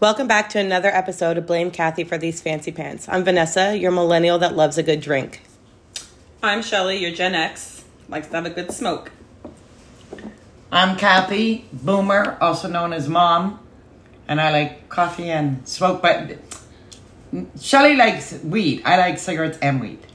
Welcome back to another episode of Blame Kathy for These Fancy Pants. I'm Vanessa, your millennial that loves a good drink. I'm Shelly, your Gen X. Likes to have a good smoke. I'm Kathy, boomer, also known as mom, and I like coffee and smoke. But Shelly likes weed. I like cigarettes and weed.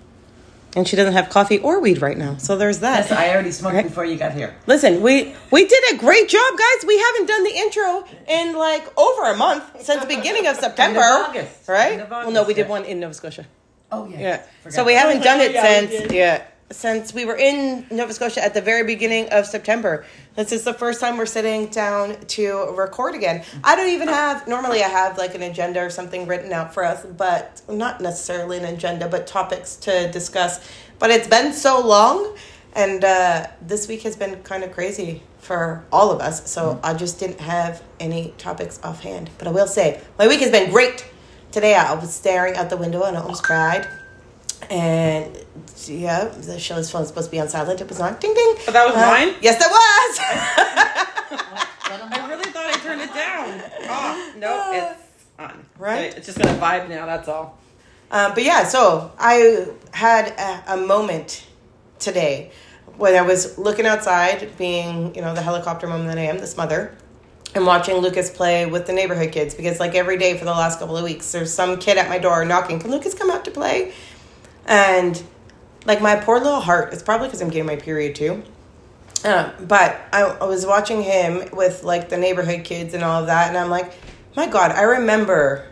And she doesn't have coffee or weed right now, so there's that. Yes, I already smoked Okay. before you got here. Listen, we we did a great job, guys. We haven't done the intro in like over a month since the beginning of September, August. right? End of well, no, we did yeah. one in Nova Scotia. Oh yeah. Yeah. Forgot. So we haven't done oh, it Yeah, since did. yeah since we were in Nova Scotia at the very beginning of September. This is the first time we're sitting down to record again. I don't even have normally I have like an agenda or something written out for us, but not necessarily an agenda, but topics to discuss. But it's been so long, and uh, this week has been kind of crazy for all of us. So I just didn't have any topics offhand. But I will say my week has been great. Today I was staring out the window and I almost cried. And yeah, the Shelley's phone is supposed to be on silent. It was not. Ding ding. But that was Uh, mine? Yes, that was. I really thought I turned it down. Oh, no, it's on. Right? It's just gonna vibe now, that's all. um, but yeah, so I had a, a moment today when I was looking outside, being you know the helicopter mom that I am, this mother, and watching Lucas play with the neighborhood kids because like every day for the last couple of weeks, there's some kid at my door knocking. Can Lucas come out to play? And like my poor little heart, it's probably because I'm getting my period too. Uh, but I, I was watching him with like the neighborhood kids and all of that, and I'm like, my God, I remember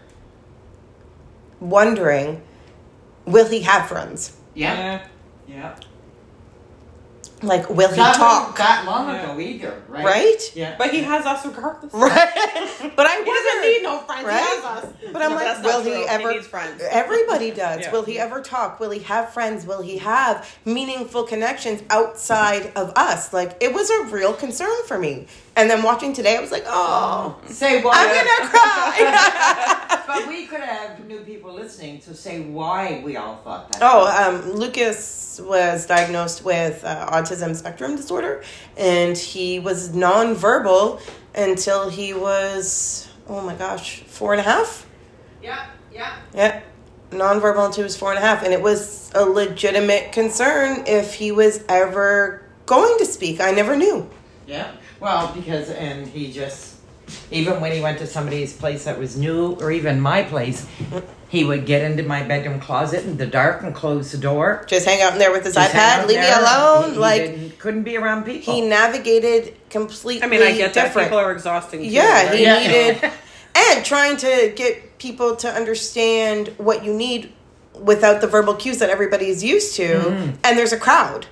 wondering, will he have friends? Yeah. Yeah. Like, will he Not talk? that long Yeah. ago either, right? Right? Yeah. But he has us regardless. Right. But I He doesn't need no friends. Right? He has us. But I'm No, like, that's will he true. ever? needs friends. Everybody does. Yeah. Will he ever talk? Will he have friends? Will he have meaningful connections outside of us? Like, it was a real concern for me. And then watching today, I was like, oh, Say why. I'm gonna cry. But we could have new people listening to say why we all thought that. Oh, um, Lucas was diagnosed with uh, autism spectrum disorder, and he was nonverbal until he was, oh my gosh, four and a half. Yeah. Yeah. Yeah, nonverbal until he was four and a half, and it was a legitimate concern if he was ever going to speak. I never knew. Yeah. Well, because and he just even when he went to somebody's place that was new, or even my place, he would get into my bedroom closet in the dark and close the door. Just hang out in there with his Just iPad, out leave me alone. He- he like didn't- couldn't be around people. he navigated completely. I mean, I get that different. people are exhausting. Too, Yeah, right? he Yeah. needed, and trying to get people to understand what you need without the verbal cues that everybody is used to. Mm-hmm. And there's a crowd.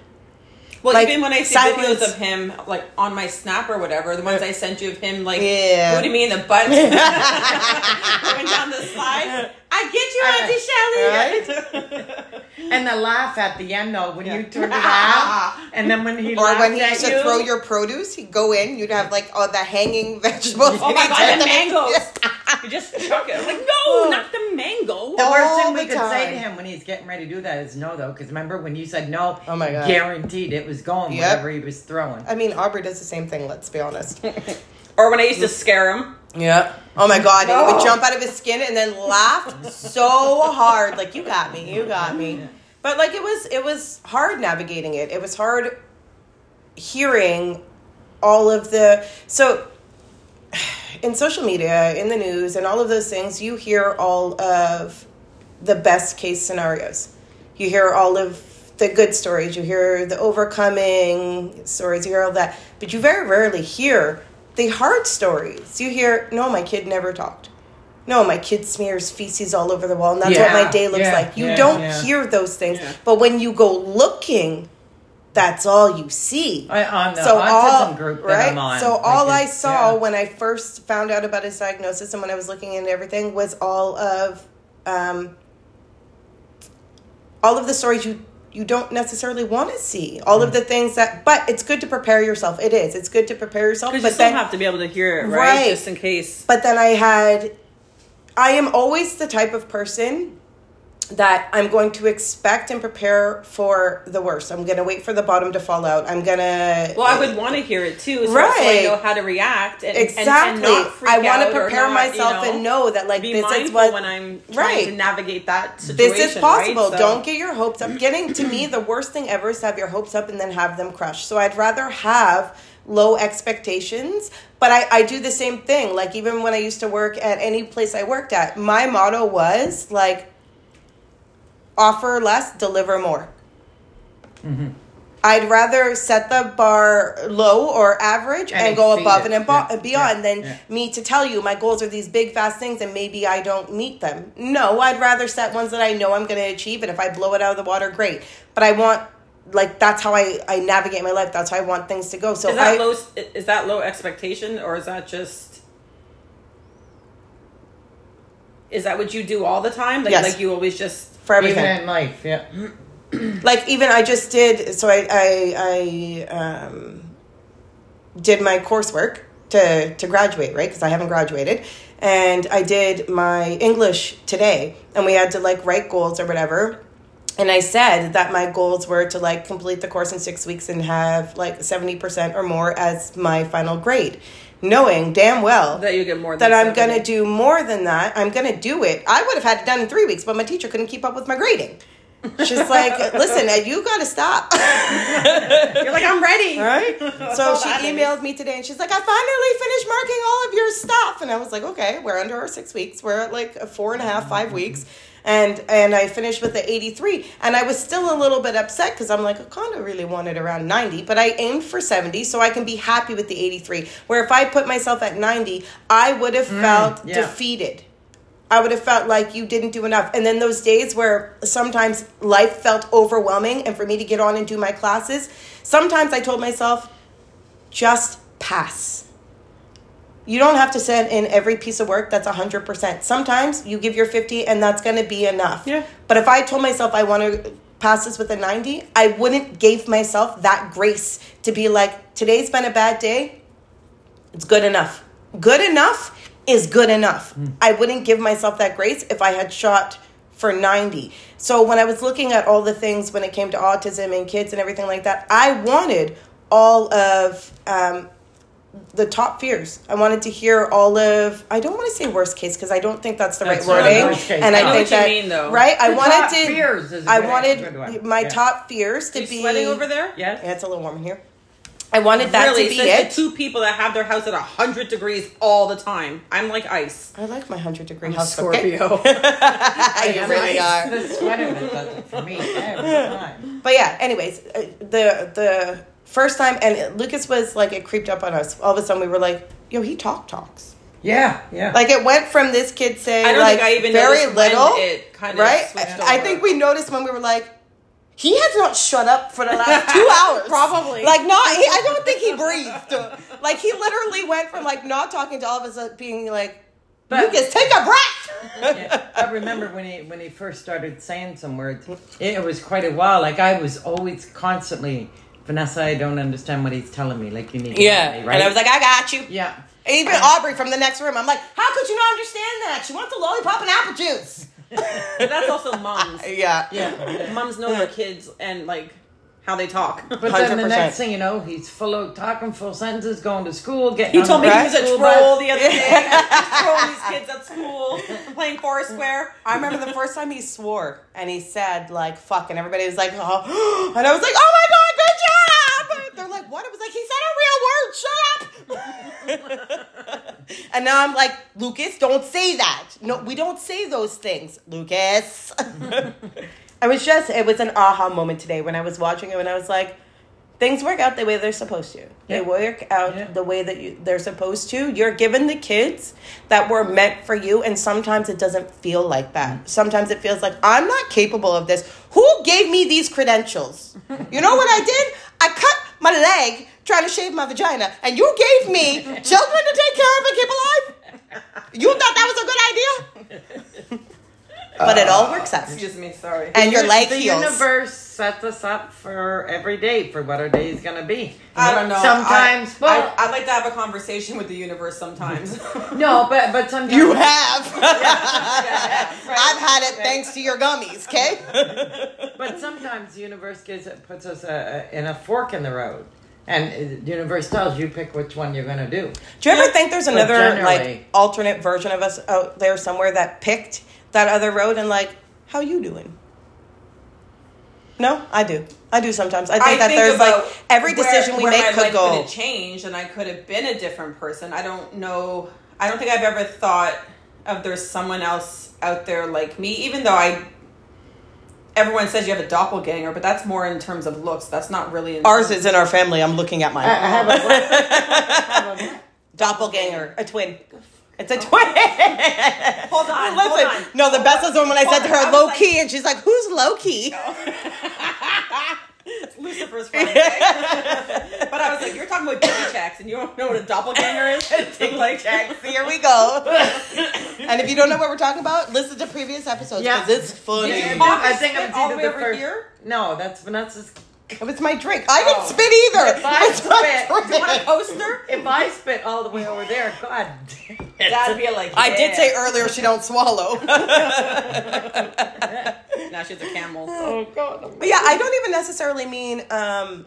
Well, Like, even when I see silence. videos of him, like on my Snap or whatever, the ones I sent you of him, like Yeah. booting me in the butt, going down the slide. I get you, Auntie Shelly. and the laugh at the end though when you turned it out, and then when he Or when he used to you, throw your produce, he'd go in, you'd have like all the hanging vegetables. Oh my and god, the them mangoes! You just chuck it. I'm like, no, oh. not the mango. The worst all thing we the could say to him when he's getting ready to do that is no, though, because remember when you said no, Oh my God. guaranteed it was going Yep. whatever he was throwing. I mean, Aubrey does the same thing, let's be honest. Or when I used to scare him. Yeah. Oh my god, he would jump out of his skin and then laugh so hard, like you got me, you got me. But like it was, it was hard navigating it. It was hard hearing all of the so in social media, in the news, and all of those things. You hear all of the best case scenarios. You hear all of the good stories. You hear the overcoming stories. You hear all that, but you very rarely hear the hard stories. You hear, no, my kid never talked. No, my kid smears feces all over the wall, and that's what my day looks yeah, like. You yeah, don't yeah. hear those things, Yeah. but when you go looking, that's all you see. I, on the so autism all group that right. I'm on. so like all I saw yeah. when I first found out about his diagnosis and when I was looking into everything was all of um, all of the stories you you don't necessarily want to see. All Mm. of the things that, but it's good to prepare yourself. It is. It's good to prepare yourself. But you still then, have to be able to hear it, right? Right. Just in case. but then I had, I am always the type of person that I'm going to expect and prepare for the worst. I'm going to wait for the bottom to fall out. I'm going to. Well, I would want to hear it too, so, Right. so I know how to react. And, Exactly. And, and not freak I want to prepare not, myself you and know that, like, this is what. when I'm trying Right. to navigate that situation. this is possible. right? So- Don't get your hopes up. Getting to me, the worst thing ever is to have your hopes up and then have them crushed. So I'd rather have low expectations, but I, I do the same thing. Like even when I used to work at any place I worked at, my motto was like offer less, deliver more. Mm-hmm. I'd rather set the bar low or average and, And go above it. and abo- Yeah. beyond Yeah. than Yeah. me to tell you my goals are these big fast things and maybe I don't meet them. No, I'd rather set ones that I know I'm going to achieve and if I blow it out of the water great. But I want like that's how I I navigate my life. That's how I want things to go. So Is that I low? Is that low expectation, or is that just? Is that what you do all the time? Like, Yes. like you always just for everything. Even in life, yeah. like even I just did so I I, I um, did my coursework to to graduate right because I haven't graduated and I did my English today and we had to like write goals or whatever and I said that my goals were to like complete the course in six weeks and have like 70% or more as my final grade knowing damn well that you get more. that I'm going to do more than that. I'm going to do it. I would have had it done in three weeks, but my teacher couldn't keep up with my grading. She's like, listen, Ed, you got to stop. You're like, I'm ready. right? So she that is. emailed me today and she's like, I finally finished marking all of your stuff. And I was like, okay, we're under our six weeks. We're at like four and a half, five weeks. And and I finished with the 83. And I was still a little bit upset because I'm like, I kind of really wanted around 90, but I aimed for 70 so I can be happy with the 83. Where if I put myself at 90, I would have mm, felt yeah. defeated. I would have felt like you didn't do enough. And then those days where sometimes life felt overwhelming and for me to get on and do my classes, sometimes I told myself, just pass. You don't have to send in every piece of work that's 100%. Sometimes you give your 50 and that's going to be enough. Yeah. But if I told myself I want to pass this with a 90, I wouldn't give myself that grace to be like, today's been a bad day. It's good enough. Good enough is good enough. I wouldn't give myself that grace if I had shot for 90. So when I was looking at all the things when it came to autism and kids and everything like that, I wanted all of um, the top fears. I wanted to hear all of. I don't want to say worst case because I don't think that's the That's right wording. And I I, know think what you that mean, though. right. I wanted top to. fears is a I wanted one. my Yeah. top fears to Are you be sweating over there? Yes. Yeah, it's a little warm here. I wanted that really, to be says it. the two people that have their house at hundred degrees all the time. I'm like ice. I like my hundred degree I'm a house. Okay? Scorpio. you really are. The sweater that does it for me every time. But yeah, anyways, uh, the the first time and Lucas was like it creeped up on us. All of a sudden we were like, "Yo, he talk talks." Yeah, yeah. Like it went from this kid saying I don't like think I even very noticed when little, it kind of right? I, I think we noticed when we were like, he has not shut up for the last two hours. Probably. Like not. He, I don't think he breathed. Like he literally went from like not talking to all of us being like, But- Lucas, take a breath. yeah. I remember when he when he first started saying some words. It, it was quite a while. Like I was always constantly, Vanessa. I don't understand what he's telling me. Like you need to Yeah, help me, right? and I was like, I got you. yeah. Even Aubrey from the next room, I'm like, how could you not understand that? She wants a lollipop and apple juice. But that's also moms. Yeah. Yeah. Moms know their kids and like how they talk. But then the next thing you know, he's full of talking full sentences, going to school, getting. He on told the me he Right? was a troll bus. the other day. He's trolling these kids at school, playing Foursquare. I remember the first time he swore and he said like fuck and everybody was like oh and I was like oh my god good job they're like what it was like he said a real word shut up and now I'm like Lucas don't say that no we don't say those things Lucas I was just it was an aha moment today when I was watching it and I was like things work out the way they're supposed to. They Yeah. work out Yeah. the way that you, they're supposed to. You're given the kids that were meant for you, and sometimes it doesn't feel like that. Sometimes it feels like I'm not capable of this. Who gave me these credentials? You know what I did? I cut my leg trying to shave my vagina, and you gave me children to take care of and keep alive. You thought that was a good idea? but it all works out. Excuse me, sorry. And your The- leg the heals. universe sets us up for every day for what our day is gonna be. I don't know. Sometimes, I, well, I, would like to have a conversation with the universe sometimes. no, but but sometimes You have. Yeah, right. I've had it thanks to your gummies, okay? But sometimes the universe gives it puts us a, a, in a fork in the road, and the universe tells you pick which one you're gonna do. Do you ever think there's another like alternate version of us out there somewhere that picked that other road and like, how you doing? No, I do. I do sometimes. I think I that think there's about like every where- decision we where make my could life go. Could have changed, and I could have been a different person. I don't know. I don't think I've ever thought of there's someone else out there like me. Even though I, everyone says you have a doppelganger, but that's more in terms of looks. That's not really. In Ours is in our family. I'm looking at mine. I, I have a, I have a Doppelganger, a twin. It's a twin. Hold on. Listen, hold on. no, the best is when I said to on, I her low like- key, and she's like, "Who's low key?" It's Lucifer's friend. but I was like, you're talking about dicky checks, and you don't know what a doppelganger is. Take like checks. Here we go. and if you don't know what we're talking about, listen to previous episodes because Yeah. it's funny. Yeah, Mom, I think I'm all the way over first. here? No, that's Vanessa's. It's my drink. I didn't Oh. spit either. If I It's spit. Do you want a coaster? If I spit all the way over there, God damn it. That'd be like. I did say earlier she don't swallow. Now she's a camel. Oh God. But yeah, I don't even necessarily mean um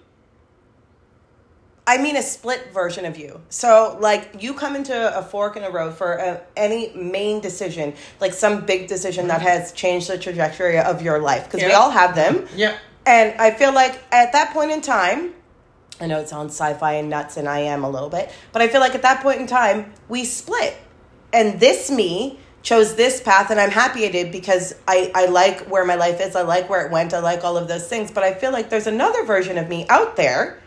I mean a split version of you. So like you come into a fork in the road for a, any main decision, like some big decision that has changed the trajectory of your life because we all have them. Yeah. And I feel like at that point in time, I know it sounds sci-fi and nuts and I am a little bit, but I feel like at that point in time, we split. And this me chose this path and I'm happy I did because I, I like where my life is. I like where it went. I like all of those things. But I feel like there's another version of me out there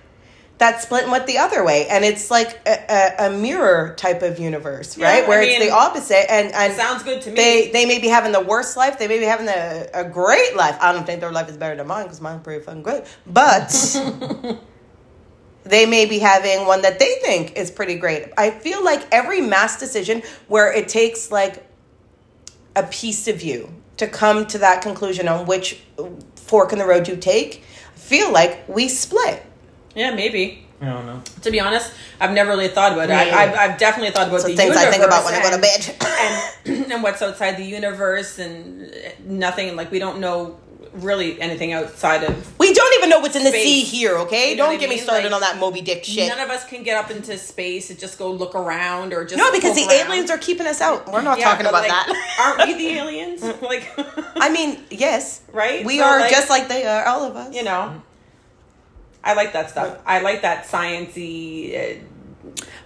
that split and went the other way. And it's like a, a, a mirror type of universe, Yeah, right? I Where it's the opposite. And, and Sounds good to me. they they may be having the worst life. They may be having a, a great life. I don't think their life is better than mine because mine's pretty fucking good. But they may be having one that they think is pretty great. I feel like every mass decision where it takes like a piece of you to come to that conclusion on which fork in the road you take, I feel like we split. yeah, maybe. I don't know. To be honest, I've never really thought about it. Me I, I've, I've definitely thought about Some the things universe I think about when I go to bed. and, and what's outside the universe and uh, nothing. Like we don't know really anything outside of. We don't even know what's in the Space. sea here, okay? You know don't what I get me started Like, on that Moby Dick shit. None of us can get up into space and just go look around or just No, because the around. aliens are keeping us out. We're not Yeah, talking about like, that. aren't we the aliens? like, I mean, yes. Right? We So, are like- just like they are, all of us. you know, I like that stuff. I like that sciency. Uh,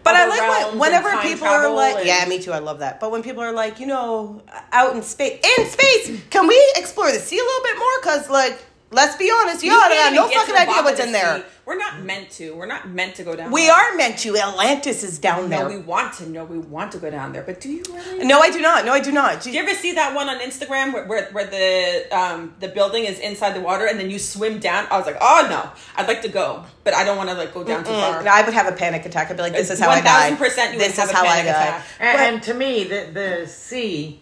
But I like when, whenever people are like, and- yeah, me too. I love that. But when people are like, you know, out in space, in space, can we explore the sea a little bit more? Because, like, let's be honest, y'all we got can't no fucking idea what's in there. sea. We're not meant to. We're not meant to go down. We there. are meant to. Atlantis is down there. No, there. we want to. No, we want to go down there. But do you really? no, I do not. No, I do not. Do you ever see that one on Instagram where, where, where the um, the building is inside the water and then you swim down? I was like, oh no, I'd like to go, but I don't want to like go down too far. I would have a panic attack. I'd be like, this is how I die. 1000% you would This have is a how I panic die. attack. And, But- and to me, the the sea,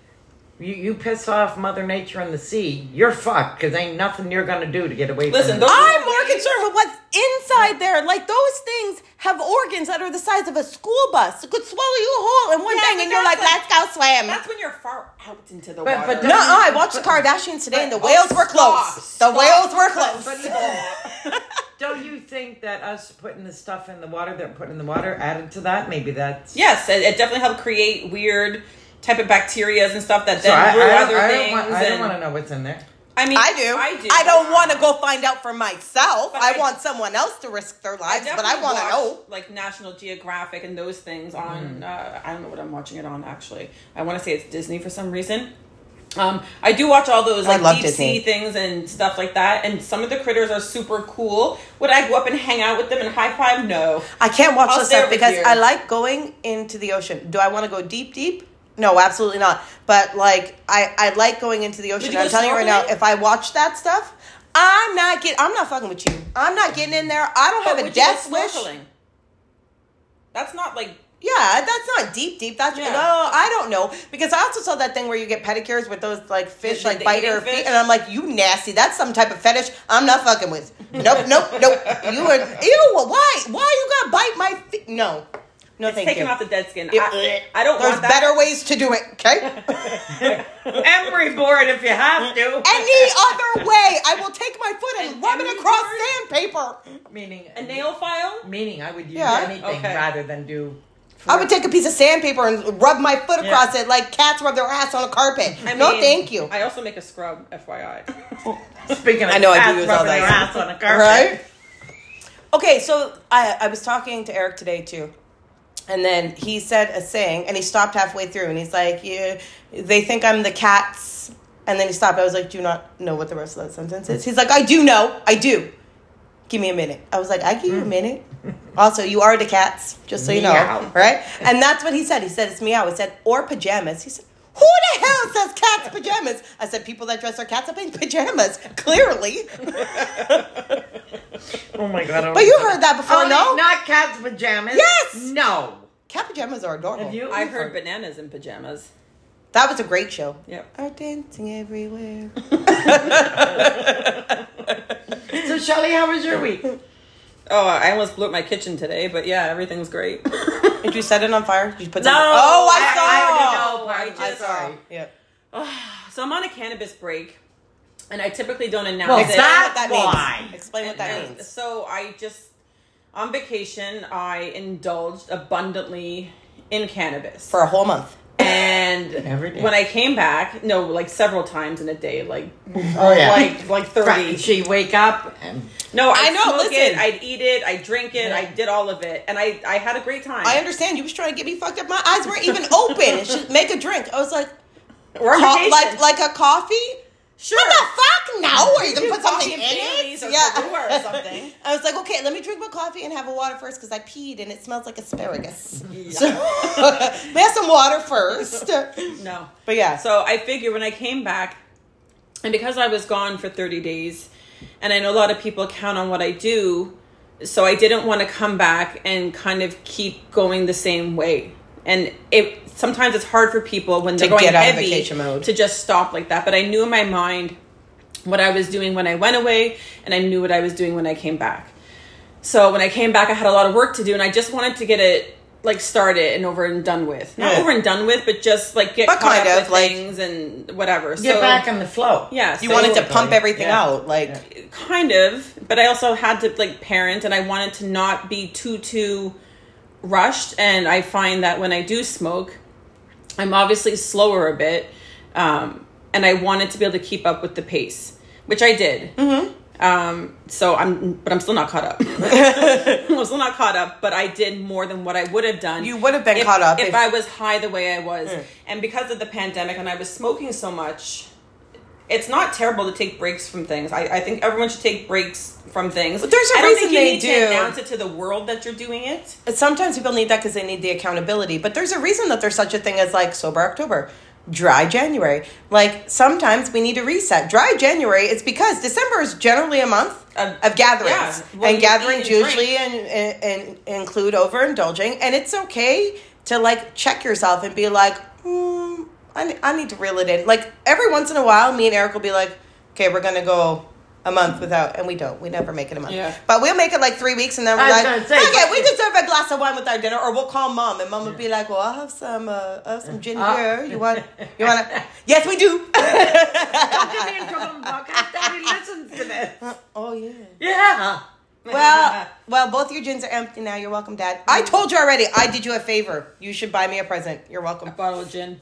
you, you piss off Mother Nature and the sea, you're fucked because ain't nothing you're gonna do to get away Listen, from those- it. I'm more concerned with what's inside there. Like those things have organs that are the size of a school bus. It could swallow you whole in one Yeah, thing, and you're like, that's "Let's go swim." That's when you're far out into the But- water. but no, I watched the Kardashians today, and the whales oh, were close. stop, the whales were close. But don't you think that us putting the stuff in the water that we're putting in the water added to that? Maybe that's yes, it, it definitely helped create weird type of bacterias and stuff that So then I, grew I don't, other I things. don't want, I don't want to know what's in there. I mean, I do. I do. I don't want to go find out for myself. But I, I- want someone else to risk their lives, but I want to know. like National Geographic and those things on. Mm. Uh, I don't know what I'm watching it on actually. I want to say it's Disney for some reason. Um, I do watch all those like love deep Disney. sea things and stuff like that, and some of the critters are super cool. Would I go up and hang out with them and high five? No. I can't watch I'll this stuff because here. I like going into the ocean. Do I want to go deep, deep? No, absolutely not. But like, I I like going into the ocean. I'm telling you right now, if I watch that stuff, I'm not getting. I'm not fucking with you. I'm not getting in there. I don't But have a would you go death wish. That's not like Yeah, that's not deep, deep. That's Yeah. no, I don't know because I also saw that thing where you get pedicures with those like fish, like bite your feet, and I'm like, you nasty. That's some type of fetish. I'm not fucking with. Nope, nope, nope. You are ew. Why? Why you gotta bite my feet? No, no, It's thank taking you. off the dead skin. Yeah. I, I don't There's want that. better ways to do it. Okay. Emery board if you have to. Any other way, I will take my foot and An rub it across board? sandpaper. Meaning A nail file? Meaning I would use Yeah. anything Okay. rather than do. I would take a piece of sandpaper and rub my foot Yeah. across it like cats rub their ass on a carpet. I no, mean, thank you. I also make a scrub, FYI. Oh, speaking of I know I do cats use all that. their ass on a carpet. Right? Okay, so I I was talking to Eric today too. And then he said a saying and he stopped halfway through and he's like, yeah, they think I'm the cats and then he stopped. I was like, do you not know what the rest of that sentence is? He's like, I do know. I do. Give me a minute. I was like, I give you a hmm. minute. Also, you are the cats, just so you know. Meow. Right? And that's what he said. He said it's meow. He said, or pajamas. He said, who the hell says cats pajamas? I said, people that dress their cats up in pajamas. Clearly. Oh my god! But you heard that before, Only no? Not cats pajamas. Yes! No. Cat pajamas are adorable. Have you? I heard bananas in pajamas. That was a great show. Yep. Are dancing everywhere. So Shelly, how was your week? Oh, I almost blew up my kitchen today, but yeah, everything's great. Did you set it on fire? Did you put No, some- Oh, I, I- saw. I already know, I I'm just- sorry. Yeah. so I'm on a cannabis break, and I typically don't announce Well, it. Explain what That's that means. why. Explain what that And- and means. So I just on vacation, I indulged abundantly in cannabis. For a whole month. and Every day. when I came back, no, like several times in a day, like Oh yeah. like like thirty. she wake up and No, I'd I know, smoke it, listen. I'd eat it, I'd drink it, Yeah. I did all of it, and I I had a great time. I understand. You was trying to get me fucked up. My eyes weren't even open. She'd make a drink. I was like, We're on co- vacation. like like a coffee? Sure. What the fuck? No. Are you We gonna put something in it? or Yeah. Or something. I was like, okay, let me drink my coffee and have a water first because I peed and it smells like asparagus. So, may have some water first. No. But yeah, So I figure when I came back, and because I was gone for 30 days, and I know a lot of people count on what I do, so I didn't want to come back and kind of keep going the same way. And it sometimes it's hard for people when they're going get out of heavy mode. to just stop like that. But I knew in my mind what I was doing when I went away, and I knew what I was doing when I came back. So when I came back, I had a lot of work to do, and I just wanted to get it like started and over and done with. Not Yeah. over and done with, but just like get But caught kind up of, with like- things and whatever. get so back on the flow. yeah, you wanted to pump everything Yeah. out. Like, Yeah. kind of, but I also had to like parent, and I wanted to not be too too rushed. And I find that when I do smoke, I'm obviously slower a bit, um, and I wanted to be able to keep up with the pace, which I did. Mm-hmm. Um, so I'm, but I'm still not caught up. I'm still not caught up, but I did more than what I would have done. You would have been if, caught up if, if- I was high the way I was, and because of the pandemic, and I was smoking so much. It's not terrible to take breaks from things. I, I think everyone should take breaks from things. But there's a I don't reason think you they need do. to announce it to the world that you're doing it. sometimes people need that because they need the accountability. But there's a reason that there's such a thing as like sober October, dry January. Like sometimes we need to reset. Dry January, it's because December is generally a month Of- of gatherings. yeah. Well, and gatherings and usually and, and, and include overindulging. And it's okay to like check yourself and be like, hmm, I, I need to reel it in. Like every once in a while, me and Eric will be like, okay, we're going to go a month without, and we don't. We never make it a month. Yeah. But we'll make it like three weeks, and then we're like, gonna say, "Fuck it, but- we deserve a glass of wine with our dinner, or we'll call mom, and mom will be like, "Well, I have some, uh, I have some ginger. Uh. you want, you want to? Yes, we do. Don't get me in trouble podcast. Daddy listens to this. oh yeah. Yeah. Well, well, both your gins are empty now. You're welcome, Dad. I told you already. I did you a favor. You should buy me a present. You're welcome. A bottle of gin.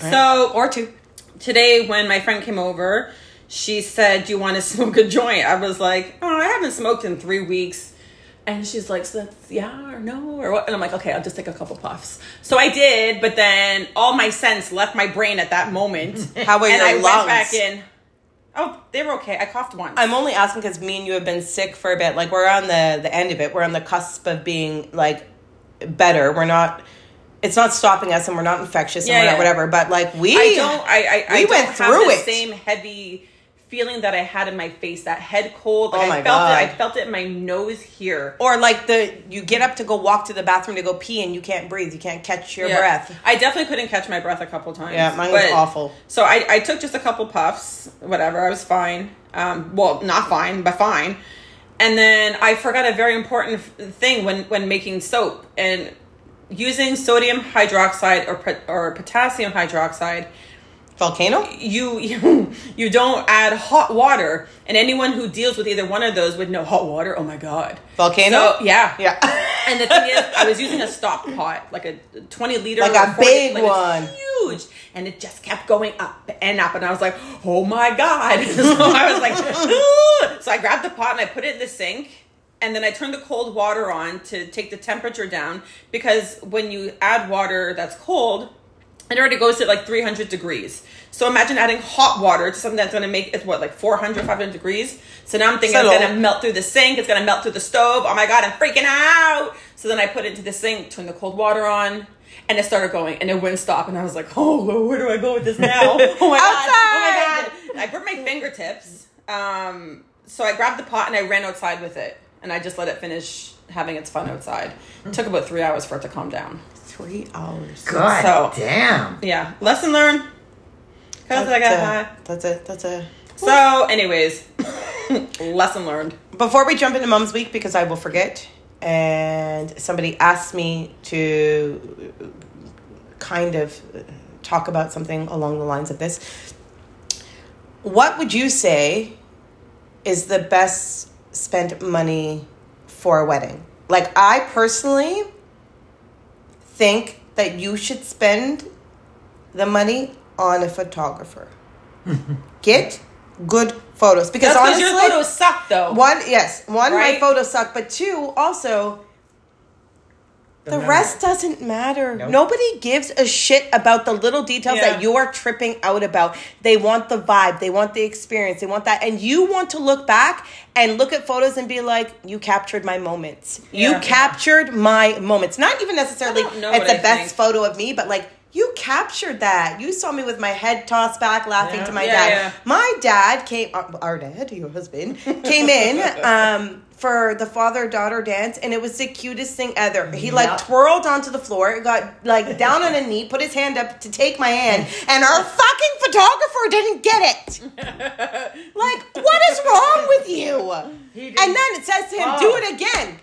So Or two. today when my friend came over, she said, "Do you want to smoke a joint?" I was like, "Oh, I haven't smoked in three weeks." And she's like, "So that's yeah or no or what?" And I'm like, "Okay, I'll just take a couple puffs." So I did, but then all my sense left my brain at that moment. How were and your I lungs? went back in. Oh, they were okay. I coughed once. I'm only asking because me and you have been sick for a bit. Like we're on the the end of it. We're on the cusp of being like better. We're not. It's not stopping us, and we're not infectious, and Yeah, not yeah. whatever. But like we, I don't. I. I, I we don't went have through the it. Same heavy feeling that I had in my face, that head cold. Like Oh my I felt God. it. I felt it in my nose here. Or like the you get up to go walk to the bathroom to go pee and you can't breathe. You can't catch your Yeah. breath. I definitely couldn't catch my breath a couple times. Yeah, mine was But- awful. So I, I took just a couple puffs, whatever. I was fine. Um, well, not fine, but fine. And then I forgot a very important thing when when making soap and using sodium hydroxide or or potassium hydroxide. Volcano? You you you don't add hot water, and anyone who deals with either one of those would know hot water. Oh my god, Volcano? So, yeah, Yeah. and the thing is, I was using a stock pot, like a 20 liter, Like a big like one. huge, and it just kept going up and up, and I was like, oh my god! so I was like, "Ooh." so I grabbed the pot and I put it in the sink. And then I turned the cold water on to take the temperature down because when you add water that's cold, it already goes to like 300 degrees. So imagine adding hot water to something that's going to make it what like 400, 500 degrees. So now I'm thinking Settle. it's going to melt through the sink. It's going to melt through the stove. Oh my god, I'm freaking out. So then I put it into the sink, turned the cold water on, and it started going, and it wouldn't stop. And I was like, oh, where do I go with this now? Oh my god! Oh my god! I burnt my fingertips. Um, so I grabbed the pot and I ran outside with it, and I just let it finish having its fun outside. It took about three hours for it to calm down. Three hours. God So- damn. Yeah, lesson learned. Cause I got That's high. that's a that's a So, anyways, lesson learned. before we jump into mom's week because i will forget and somebody asked me to kind of talk about something along the lines of this what would you say is the best spent money for a wedding like i personally think that you should spend the money on a photographer get good photos because That's honestly your photos suck, though. one, yes, one, Right? my photos suck, but two, also, the, memory. rest doesn't matter. Nope. Nobody gives a shit about the little details Yeah. that you are tripping out about. They want the vibe, they want the experience, they want that, and you want to look back and look at photos and be like, "You captured my moments. You captured my moments." Not even necessarily it's the I best think. photo of me, but like. You captured that. You saw me with my head tossed back, laughing Yeah. to my Yeah, dad. yeah. My dad came, uh, our dad, your husband, came in um, for the father daughter dance, and it was the cutest thing ever. He like twirled onto the floor, got like down on a knee, put his hand up to take my hand, and our fucking photographer didn't get it. Like, what is wrong with you? And then it says to him, Oh. "Do it again."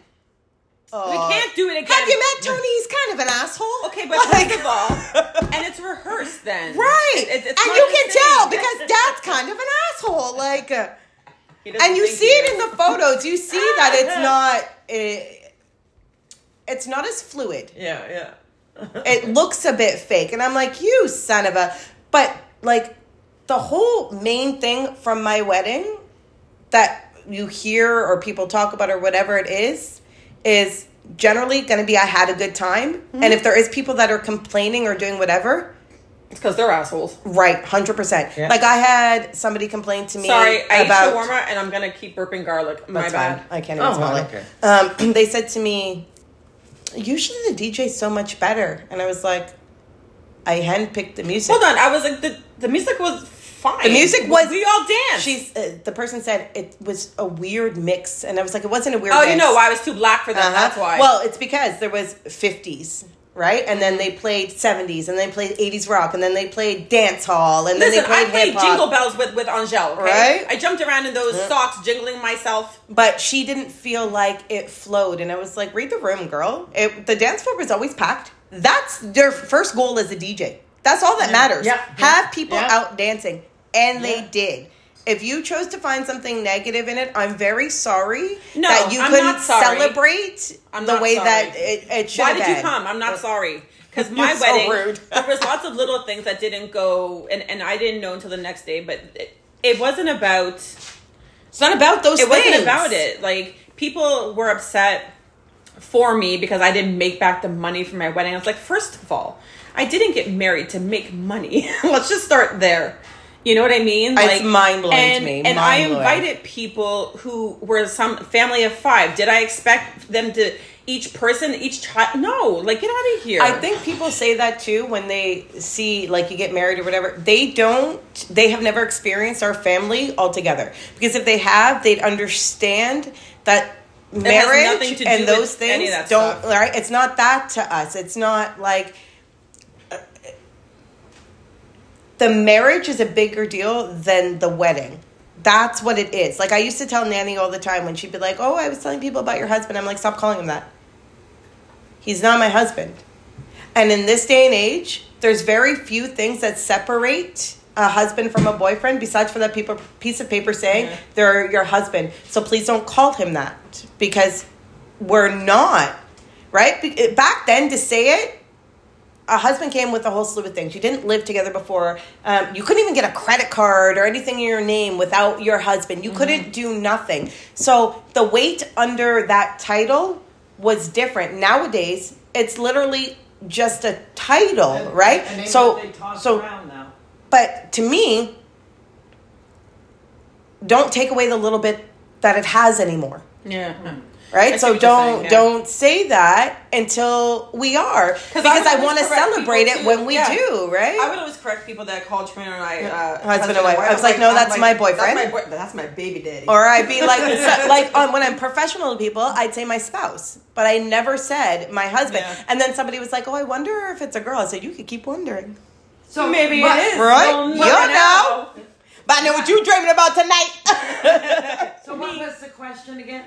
We Oh. can't do it again. Have you met Tony? He's kind of an asshole. Okay, but Like- first of all, and it's rehearsed then. Right. It- it's and you can tell because dad's kind of an asshole. Like, uh, and you see it in the photos. You see that it's not. It, it's not as fluid. Yeah, yeah. It looks a bit fake, and I'm like, you son of a. But like, the whole main thing from my wedding that you hear or people talk about or whatever it is is generally going to be I had a good time, Mm-hmm. and if there is people that are complaining or doing whatever, It's because they're assholes. Right, hundred percent. Yeah. Like I had somebody complain to me Sorry, I about. ate shawarma and I'm gonna keep burping garlic. My That's bad. fine. I can't even Oh, smell well, it. Um, they said to me, "Usually the DJ's so much better," and I was like, "I handpicked the music." Hold on, I was like the the music was fine. The music was- we all danced. She's uh, the person said it was a weird mix, and I was like, "It wasn't a weird." oh, mix. you know why I was too black for that. Uh-huh. That's why. Well, it's because there was fifties. Right, and then they played seventies, and they played eighties rock, and then they played dance hall, and then Listen, they played I played. Jingle Bells with with Angel. Okay? Right? I jumped around in those socks, jingling myself. but she didn't feel like it flowed and i was like read the room girl it, the dance floor was always packed that's their first goal as a dj that's all that matters Yeah. have people Yeah. out dancing and they did if you chose to find something negative in it i'm very sorry No, that you I'm couldn't celebrate I'm the way sorry. that it, it should Why did been you come? I'm not sorry. Because my so wedding, rude. there was lots of little things that didn't go, and, and I didn't know until the next day. But it, it wasn't about it's not about those it things wasn't about it. Like people were upset for me because I didn't make back the money for my wedding. I was like, first of all, I didn't get married to make money. Let's just start there. You know what I mean? It's mind-blowing to and, me. And I invited people who were some family of five. Did I expect them to each person, each child. No, like get out of here. I think people say that too when they see like you get married or whatever. They don't. They have never experienced our family altogether because if they have, they'd understand that marriage to and those things don't. stuff. Right? It's not that to us. It's not like. uh, The marriage is a bigger deal than the wedding. That's what it is. Like I used to tell Nanny all the time when she'd be like, "Oh, I was telling people about your husband." I'm like, "Stop calling him that." He's not my husband. And in this day and age, there's very few things that separate a husband from a boyfriend besides for that people, piece of paper saying Yeah. they're your husband. So please don't call him that because we're not, right? Back then, to say it, a husband came with a whole slew of things. You didn't live together before. Um, you couldn't even get a credit card or anything in your name without your husband. You couldn't do nothing. So the weight under that title was different. Nowadays, it's literally just a title, right? And they- so, they toss so, around now. but to me, don't take away the little bit that it has anymore yeah. Right? I so don't saying, yeah. don't say that until we are because I I, want to celebrate it too, when we yeah. do, right? I would always correct people that called Trina and I uh, Husband and wife. I was like, no, I'm that's my boyfriend. That's my, boy- that's my baby daddy. or I'd be like, so- like um, when I'm professional to people, I'd say my spouse, but I never said my husband. Yeah. And then somebody was like, "Oh, I wonder if it's a girl." I said, "You could keep wondering." So maybe but- it is. Right? We'll You never know. But I know what you're dreaming about tonight. So what was the question again?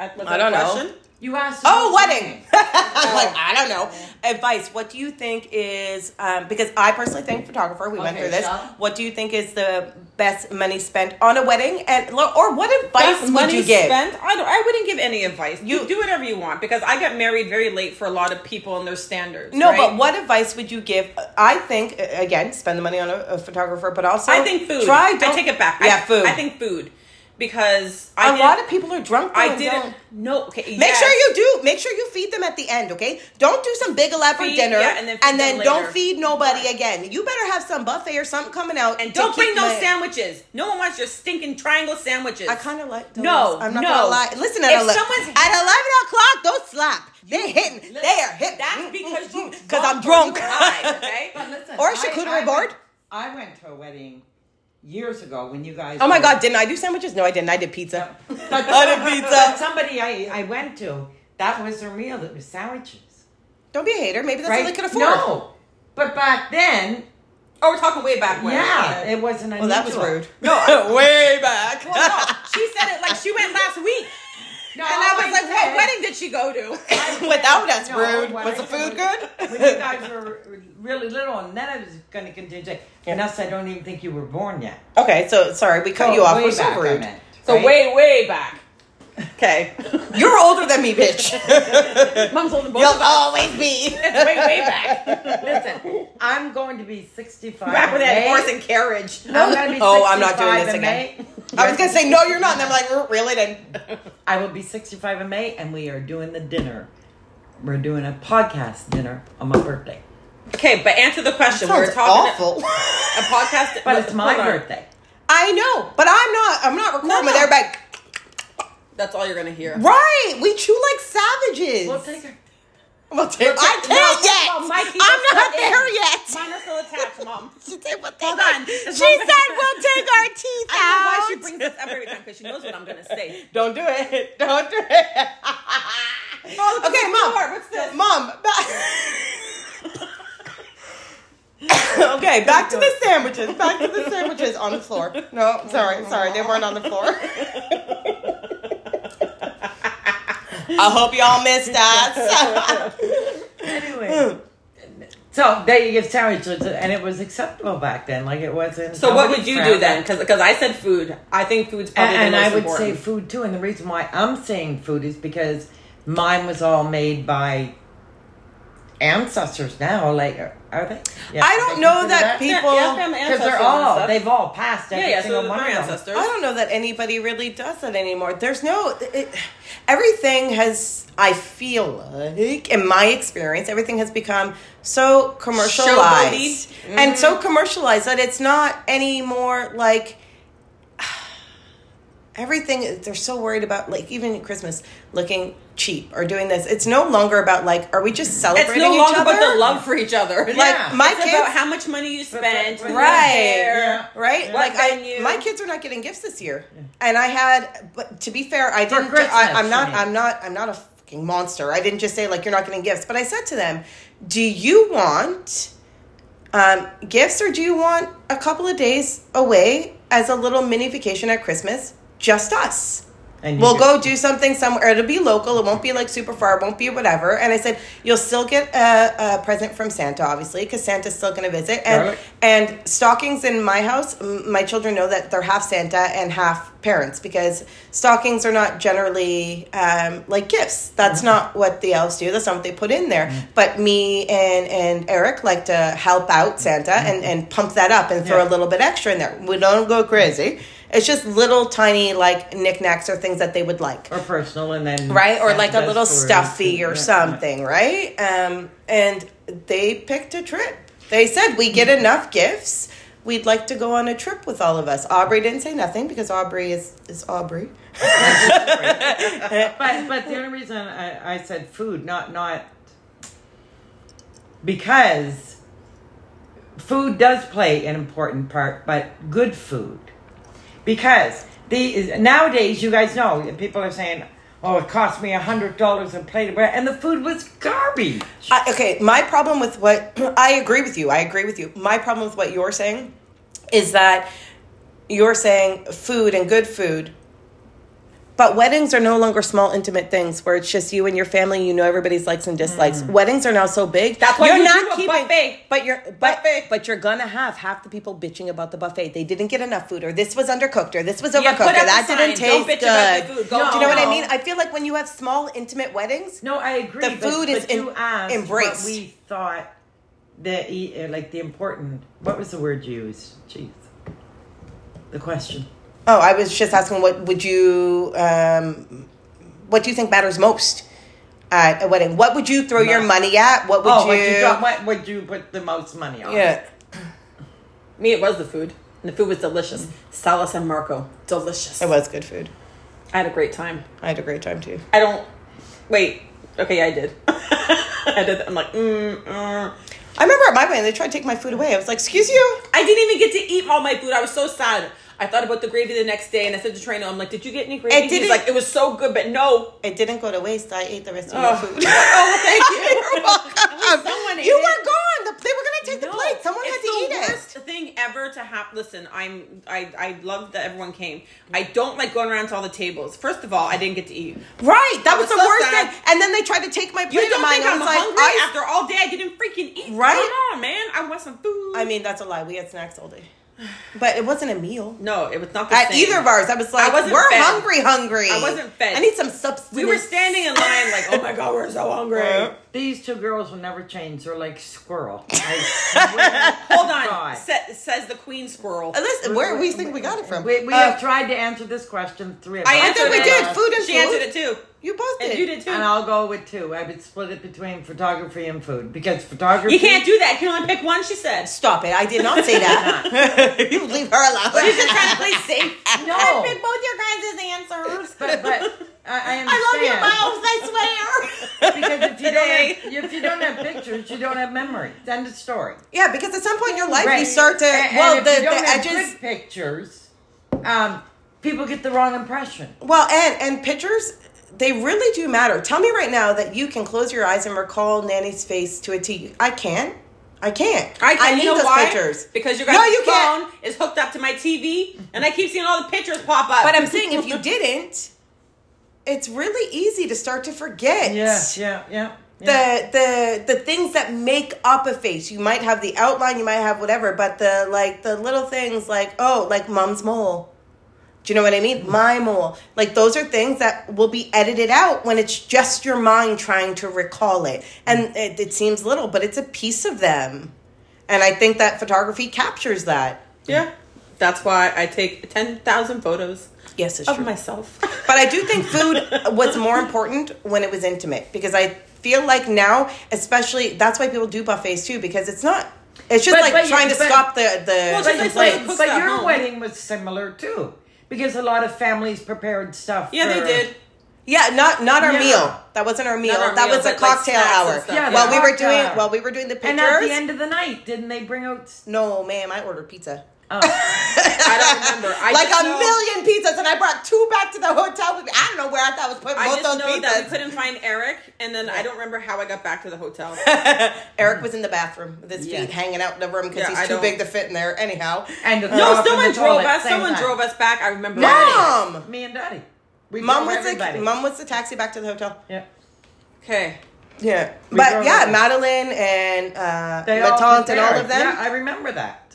Was I don't know. question? You asked. Oh, wedding. I'm like, I don't know. Advice. What do you think is, um, because I personally think photographer, we went through this. shall- What do you think is the best money spent on a wedding? And Or what advice Best would money you give? spent? I don't. I wouldn't give any advice. You You- do whatever you want because I got married very late for a lot of people and their standards. No, right? but what advice would you give? I think, again, spend the money on a, a photographer, but also. I think food. Try, I don't- take it back. Yeah, I, food. I think food because a I did, lot of people are drunk. though, I didn't. don't- No. Okay. Make yes. sure you do. Make sure you feed them at the end, okay? Don't do some big elaborate Feed- dinner yeah, and then feed them don't feed nobody again. You better have some buffet or something coming out. And don't bring keep no my- sandwiches. No one wants your stinking triangle sandwiches. I kind of like those. No, I'm not no. gonna lie. Listen, at, If ele- someone's- at eleven o'clock, those slap. They're hitting. They are hitting. That's mm, because mm, you. Mm, because I'm drunk. you high, okay. But listen, Or a charcuterie I board? went- I went to a wedding years ago when you guys. oh my were- god, didn't I do sandwiches? No, I didn't. I did pizza. But, I did but pizza. somebody I, I went to, that was their meal. It was sandwiches. Don't be a hater. Maybe that's all they could afford. No, but back then, Oh, we're talking way back when. yeah, it wasn't. Well, that was rude. No, way back. Well, no, she said it like she went last week. No, And I was like, what wedding did she go to? Without us, No, rude. what Was I the said food good? When you guys were really little, and then I was going to continue. to say, Vanessa, I don't even think you were born yet. Okay, so sorry, we cut So you off. way We're so rude. meant, So right? way, way back. Okay. You're older than me, bitch. Mom's older than both You'll of us. always be. Way, way back. Listen, I'm going to be 65. Back with in that May. horse and carriage. I'm going to be 65 Oh, I'm not doing this again. May. I was gonna say no, you're not, and I'm like, really? Then I will be 65 in May, and we are doing the dinner. We're doing a podcast dinner on my birthday. Okay, but answer the question. sounds We're talking awful. a podcast, But it's my birthday. I know, but I'm not. I'm not recording No, with no. everybody. That's all you're gonna hear. Right? We chew like savages. We'll take her. We'll take- I can't yet. no, Mikey, I'm not not there in. yet. Mine are still attached, Mom. She said, we'll take Hold our- on. This She said we'll take our teeth I don't know why she brings this up every time because she knows what I'm gonna say. Don't do it. Don't do it. Oh, okay, mom. What's this? Mom. Ba- okay, back to the sandwiches. Back to the sandwiches on the floor. No, sorry, sorry, they weren't on the floor. I hope y'all missed that. Anyway. So they you give sandwiches, and it was acceptable back then. Like it wasn't. So what would you frowned do then? at- Because I said food. I think food's probably And, and the most I would important. say food too. And the reason why I'm saying food is because mine was all made by ancestors now. Like, are are they? Yeah, I don't know consider that Yeah, people- yeah, Because they're all they've all passed every yeah, yeah. single So one they're of them. ancestors. I don't know that anybody really does that anymore. There's no, it, everything has, I feel like, in my experience, everything has become so commercialized. Showboaty. And so mm-hmm. commercialized that it's not anymore like, everything they're so worried about like even Christmas looking cheap or doing this. It's no longer about like are we just celebrating It's celebrating no each longer other? about the love for each other. Like Yeah. my it's kids about how much money you spent, Right. when Right. you're. Yeah. right? Yeah. Like I, my kids are not getting gifts this year, and I had. But to be fair, I For didn't. Christmas, I, I'm not. I'm not. I'm not a fucking monster. I didn't just say like you're not getting gifts, but I said to them, "Do you want um, gifts, or do you want a couple of days away as a little mini vacation at Christmas, just us?" And We'll go do something somewhere. It'll be local. It won't be like super far. It won't be whatever. And I said, you'll still get a, a present from Santa, obviously, because Santa's still going to visit. And and stockings in my house, my children know that they're half Santa and half parents because stockings are not generally um, like gifts. That's mm-hmm. not what the elves do. That's not what they put in there. Mm-hmm. But me and and Eric like to help out Santa mm-hmm. and and pump that up and throw Yeah. a little bit extra in there. We don't go crazy. It's just little tiny like knickknacks or things that they would like. Or personal, and then right? Or like a little stuffy or something right? Um and they picked a trip. They said we get enough gifts. We'd like to go on a trip with all of us. Aubrey didn't say nothing because aubrey is is aubrey. But but the only reason I, I said food, not not because food does play an important part, but good food. Because the nowadays, you guys know, people are saying, "Oh, it cost me a hundred dollars a plate of bread," and the food was garbage. I, okay my problem with what i agree with you i agree with you my problem with what you're saying is that you're saying food and good food but weddings are no longer small intimate things where it's just you and your family you know everybody's likes and dislikes weddings are now so big Mm. That's why you do a buffet. but you're but, Buffet. but you're gonna have half the people bitching about the buffet they didn't get enough food or this was undercooked or this was overcooked put or that didn't sign. Taste bitch good. Go do you know what i mean i feel like when you have small intimate weddings No, I agree. The but- food is but you em- asked embraced. What we thought the like the important. What was the word you used? Jeez. The question. Oh, I was just asking what would you um what do you think matters most at a wedding? What would you throw your money at? What would oh, you, what you got, what would you put the most money on? Yeah. Me, it was the food. And the food was delicious. Salas and Marco. Delicious. It was good food. I had a great time. I had a great time too. I don't. Wait. Okay, I did. I did. I'm like, mm, mm. I remember at my wedding they tried to take my food away. I was like, "Excuse you." I didn't even get to eat all my food. I was so sad. I thought about the gravy the next day, and I said to Trina, "I'm like, did you get any gravy?" It He's like, "It was so good, but no." It didn't go to waste. I ate the rest of Oh, your food. oh thank you. You're welcome. Someone ate you it. were gone. The- They were gonna take the plate. Someone had it's to eat the it. worst thing ever to happen. Listen, I'm I I love that everyone came. Mm. I don't like going around to all the tables. First of all, I didn't get to eat. Right. That I was, was the so worst sad. thing. And then they tried to take my plate of don't think I'm like, hungry I, after all day? I didn't freaking eat. Right? Come on, man. I want some food. I mean, that's a lie. We had snacks all day, but it wasn't a meal. no, it was not the At same. either of ours, I was like, wasn't "We're fed. hungry, hungry." I wasn't fed. I need some substance. We were standing in line like, oh my god, we're so hungry. These two girls will never change. They're like squirrel. I Hold on, Sa- says the queen squirrel. Uh, Listen, where do we think we got it from? We, we Uh, have tried to answer this question three of I us. I answered think we it. did. Food and She food. answered it too. You both did. And you did too. And I'll go with two. I would split it between photography and food because photography. You can't do that. You can only pick one. She said. Stop it! I did not say that. you leave her alone. She's just trying to play safe. No. I picked both your guys' answers. But, but I, I I love you understand. both. I swear. Because if you, don't Today. have, if you don't have pictures, you don't have memory. End of story. yeah, because at some point in your life, you start to. And- and well, if the, you don't the have edges. good pictures, um, people get the wrong impression. Well, and and pictures, they really do matter. Tell me right now that you can close your eyes and recall Nanny's face to a T. I can't. I can't. I, can't, need you know those why? pictures. Because your No, guys' you phone can't. is hooked up to my TV, and I keep seeing all the pictures pop up. But I'm saying if you didn't, it's really easy to start to forget. Yeah, yeah, yeah. yeah. the the the things that make up a face. You might have the outline, you might have whatever, but the like the little things like oh, like mom's mole. Do you know what I mean? My mole. Like those are things that will be edited out when it's just your mind trying to recall it. And it, it seems little, but it's a piece of them. And I think that photography captures that. yeah, that's why I take ten thousand photos Yes, it's of true. myself. But I do think food was more important when it was intimate because I feel like now, especially that's why people do buffets too because it's not. It's just But- like but you- trying to but- stop the the Well, just like But your home. wedding was similar too, because a lot of families prepared stuff. Yeah, they did. Yeah, not not our Yeah. meal. That wasn't our meal. our that meal, was a but, like, cocktail hour. stuff. Yeah, while we were doing hour. while we were doing the pictures. And at the end of the night, didn't they bring out? no, ma'am, I ordered pizza. Oh, I don't remember. I like a know- million pizzas, and I brought two back to the hotel with me. I don't know where I thought I was putting I both just those know pizzas. that we couldn't find Eric, and then I don't remember how I got back to the hotel. Eric was in the bathroom with his Yeah. feet hanging out in the room because Yeah, he's I too don't- big to fit in there. Anyhow, and to No, throw up in someone drove us. same Someone time. drove us back. I remember. mom, Me and Daddy. We mom drove was the mom was the taxi back to the hotel. Yeah. Okay. Yeah, We but yeah. Madeline and uh, They all and all of them. Yeah, I remember that.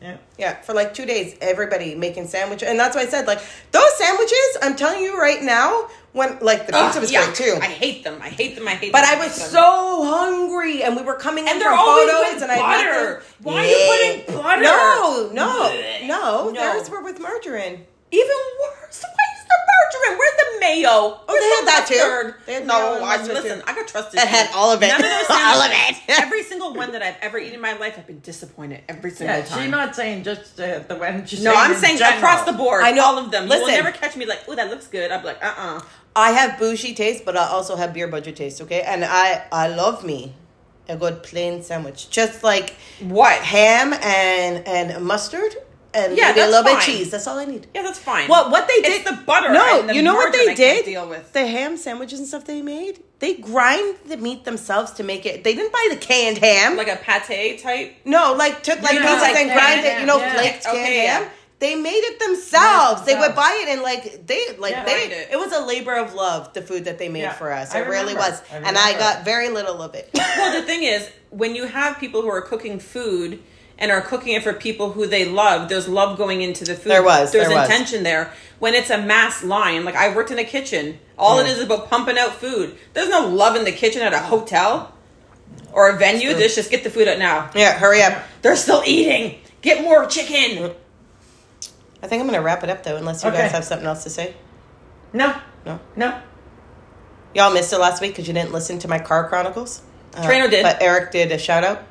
Yeah. Yeah, for like two days, everybody making sandwiches, and that's why I said like those sandwiches. I'm telling you right now, when like the pizza Ugh, was yeah. great too. I hate them. I hate them. I hate but them. But I was them. so hungry, and we were coming in And they're from photos, and I butter. Why are you putting butter? No, no, no. No. Theirs were with margarine. Even worse. Where's the margarine? Where's the mayo? Oh, they had the that too. They had no, and I mustard listen. too. I got trusted. It had all of it. None of those All of it. every single one that I've ever eaten in my life, I've been disappointed every single Yeah, time. she's not saying just uh, the one. She's no, saying I'm saying general. across the board. I know. all of them. Listen, you will Listen. never catch me like, oh, that looks good. I'm like, uh, uh I have bougie taste, but I also have beer budget taste. Okay, and I I love me a good plain sandwich, just like What? ham and and mustard and Yeah, maybe a little bit of fine. cheese. That's all I need. Yeah, that's fine. Well, what they did It's the butter. No, the you know what they did? Deal with. The ham sandwiches and stuff they made. They grind the meat themselves to make it. They didn't buy the canned ham. like a pate type. no, like took like Yeah, pieces like and grind it. You know, yeah. flaked Okay, canned yeah. ham. They made it themselves. They would buy it and like they like Yeah. they. It. It. was a labor of love. The food that they made Yeah, for us. It really was, I and I got very little of it. Well, the thing is, when you have people who are cooking food and are cooking it for people who they love, there's love going into the food. There was, There's there was. intention there. When it's a mass line, like I worked in a kitchen, all it is is about pumping out food. There's no love in the kitchen at a hotel or a venue. There's just get the food out now. yeah, hurry up. They're still eating. Get more chicken. I think I'm gonna wrap it up though, unless you Okay. guys have something else to say. No, No. no. Y'all missed it last week because you didn't listen to my car chronicles. Uh, Trina did. but Eric did a shout out.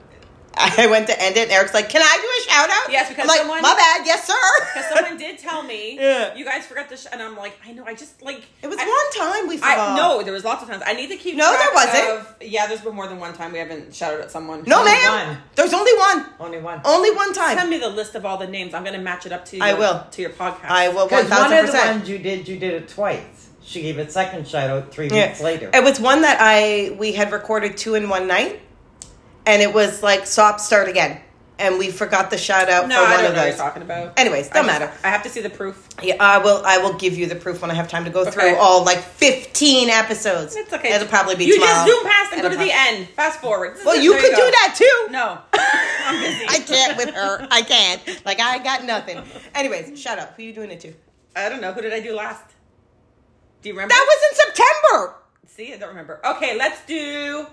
I went to end it. and Eric's like, "Can I do a shout out?" Yes, because I'm like, someone- "My bad, yes, sir." Because someone did tell me, Yeah. you guys forgot this, and I'm like, I know, I just like It was I- one time we forgot. I no, there was lots of times. I need to keep. No, track there wasn't. Of, yeah, there's been more than one time we haven't shouted at someone. no, Only ma'am. one. There's only one. Only one. Only one time. Send me the list of all the names. I'm going to match it up to you. I will. to your podcast. I will one Because one thousand of the percent. ones you did, you did it twice. She gave a second shout out three Yeah. weeks later. It was one that I we had recorded two in one night, and it was like stop start again, and we forgot the shout out No, for I one don't of know what you're those. talking about. Anyways, don't just- matter. I have to see the proof. Yeah, I will. I will give you the proof when I have time to go through all like fifteen episodes. It's okay. It'll probably be you tomorrow. just zoom past and go to It'll the end. Fast forward. Well, you could go. do that too. No, I'm busy. I can't with her. I can't. Like I got nothing. Anyways, shut up. Who you doing it to? I don't know. Who did I do last? Do you remember? That was in September. See, I don't remember. Okay, let's do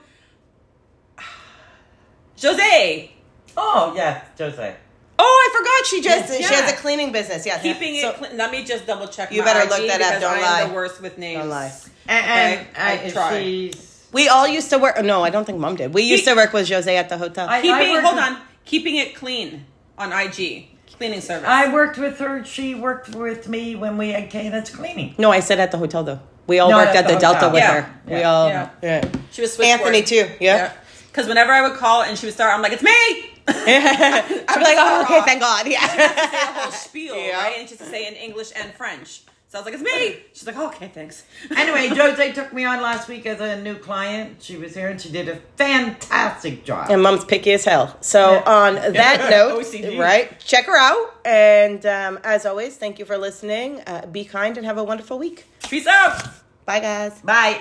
Jose. oh, yeah, Jose. Oh, I forgot. She just Yeah. she has a cleaning business. Yeah, Keeping So- it clean. Let me just double check. You my better IG look that up, because don't I am lie. the worst with names. Don't lie. And, and, Okay, I try. she's. We all used to work. No, I don't think Mom did. We used He- to work with Jose at the hotel. I- Keeping worked hold with- on. Keeping it clean on IG. Cleaning service. I worked with her. She worked with me when we had Kana's cleaning. no, I said at the hotel though. We all No, worked at at the, the Delta hotel. with Yeah. her. We all. Yeah. Yeah. she was switchboard. Anthony too. Yeah. Because whenever I would call and she would start, I'm like, it's me. I'd be like, oh, okay, thank God. say a Yeah. whole spiel, Yeah. right? And she used to say in English and French. So I was like, it's me. She's like, oh, okay, thanks. Anyway, Jose took me on last week as a new client. She was here and she did a fantastic job. and mom's picky as hell. So Yeah. on that note, OCD. right? Check her out. And um, as always, thank you for listening. Uh, be kind and have a wonderful week. Peace out. Bye, guys. Bye.